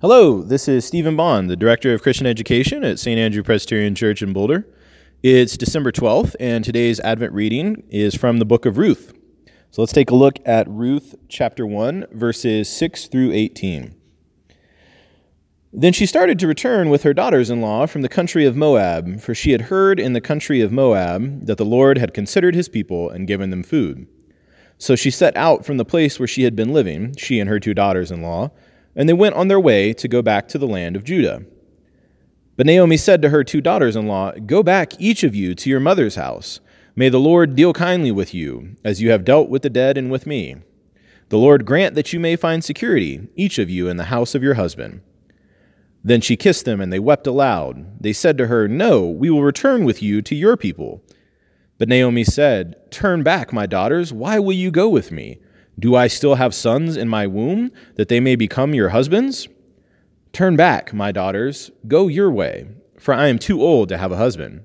Hello, this is Stephen Bond, the Director of Christian Education at St. Andrew Presbyterian Church in Boulder. It's December 12th, and today's Advent reading is from the book of Ruth. So let's take a look at Ruth chapter 1, verses 6 through 18. Then she started to return with her daughters in law from the country of Moab, for she had heard in the country of Moab that the Lord had considered his people and given them food. So she set out from the place where she had been living, she and her two daughters in law and they went on their way to go back to the land of Judah. But Naomi said to her two daughters in law, Go back, each of you, to your mother's house. May the Lord deal kindly with you, as you have dealt with the dead and with me. The Lord grant that you may find security, each of you, in the house of your husband. Then she kissed them, and they wept aloud. They said to her, No, we will return with you to your people. But Naomi said, Turn back, my daughters. Why will you go with me? Do I still have sons in my womb, that they may become your husbands? Turn back, my daughters, go your way, for I am too old to have a husband.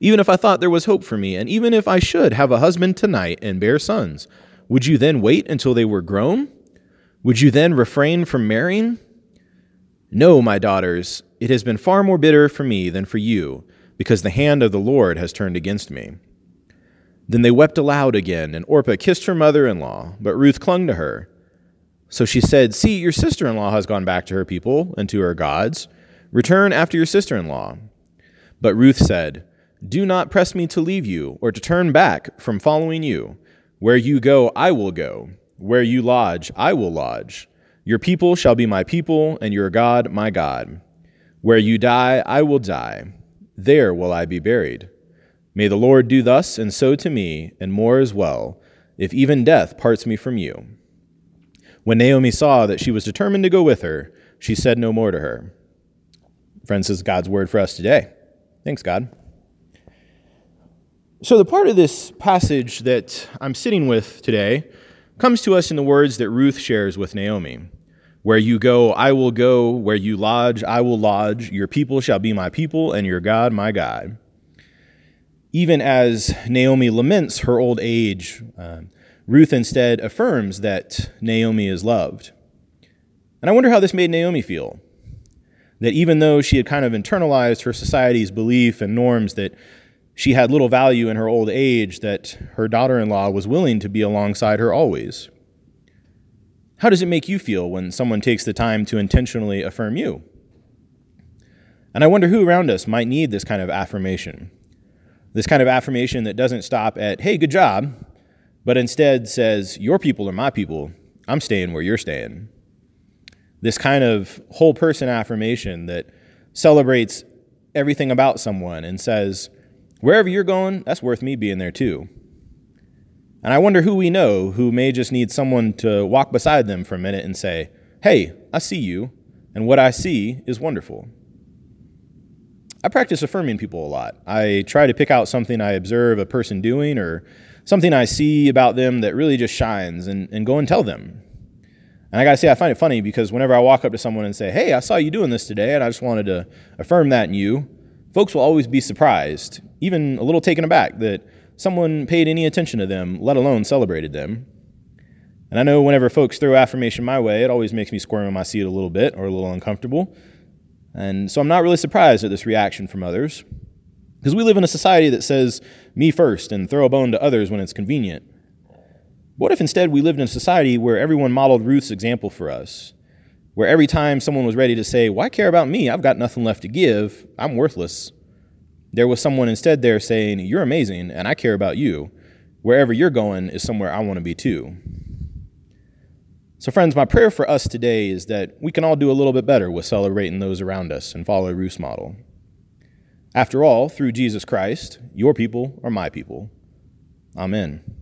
Even if I thought there was hope for me, and even if I should have a husband tonight and bear sons, would you then wait until they were grown? Would you then refrain from marrying? No, my daughters, it has been far more bitter for me than for you, because the hand of the Lord has turned against me. Then they wept aloud again, and Orpah kissed her mother in law, but Ruth clung to her. So she said, See, your sister in law has gone back to her people and to her gods. Return after your sister in law. But Ruth said, Do not press me to leave you, or to turn back from following you. Where you go, I will go. Where you lodge, I will lodge. Your people shall be my people, and your God my God. Where you die, I will die. There will I be buried. May the Lord do thus and so to me, and more as well, if even death parts me from you. When Naomi saw that she was determined to go with her, she said no more to her. Friends, this is God's word for us today. Thanks, God. So, the part of this passage that I'm sitting with today comes to us in the words that Ruth shares with Naomi Where you go, I will go. Where you lodge, I will lodge. Your people shall be my people, and your God, my God even as Naomi laments her old age, uh, Ruth instead affirms that Naomi is loved. And I wonder how this made Naomi feel. That even though she had kind of internalized her society's belief and norms that she had little value in her old age, that her daughter in law was willing to be alongside her always. How does it make you feel when someone takes the time to intentionally affirm you? And I wonder who around us might need this kind of affirmation. This kind of affirmation that doesn't stop at, hey, good job, but instead says, your people are my people. I'm staying where you're staying. This kind of whole person affirmation that celebrates everything about someone and says, wherever you're going, that's worth me being there too. And I wonder who we know who may just need someone to walk beside them for a minute and say, hey, I see you, and what I see is wonderful. I practice affirming people a lot. I try to pick out something I observe a person doing or something I see about them that really just shines and, and go and tell them. And I gotta say, I find it funny because whenever I walk up to someone and say, Hey, I saw you doing this today, and I just wanted to affirm that in you, folks will always be surprised, even a little taken aback, that someone paid any attention to them, let alone celebrated them. And I know whenever folks throw affirmation my way, it always makes me squirm in my seat a little bit or a little uncomfortable. And so I'm not really surprised at this reaction from others, because we live in a society that says me first and throw a bone to others when it's convenient. What if instead we lived in a society where everyone modeled Ruth's example for us? Where every time someone was ready to say, Why care about me? I've got nothing left to give. I'm worthless. There was someone instead there saying, You're amazing and I care about you. Wherever you're going is somewhere I want to be too. So, friends, my prayer for us today is that we can all do a little bit better with celebrating those around us and follow Ruth's model. After all, through Jesus Christ, your people are my people. Amen.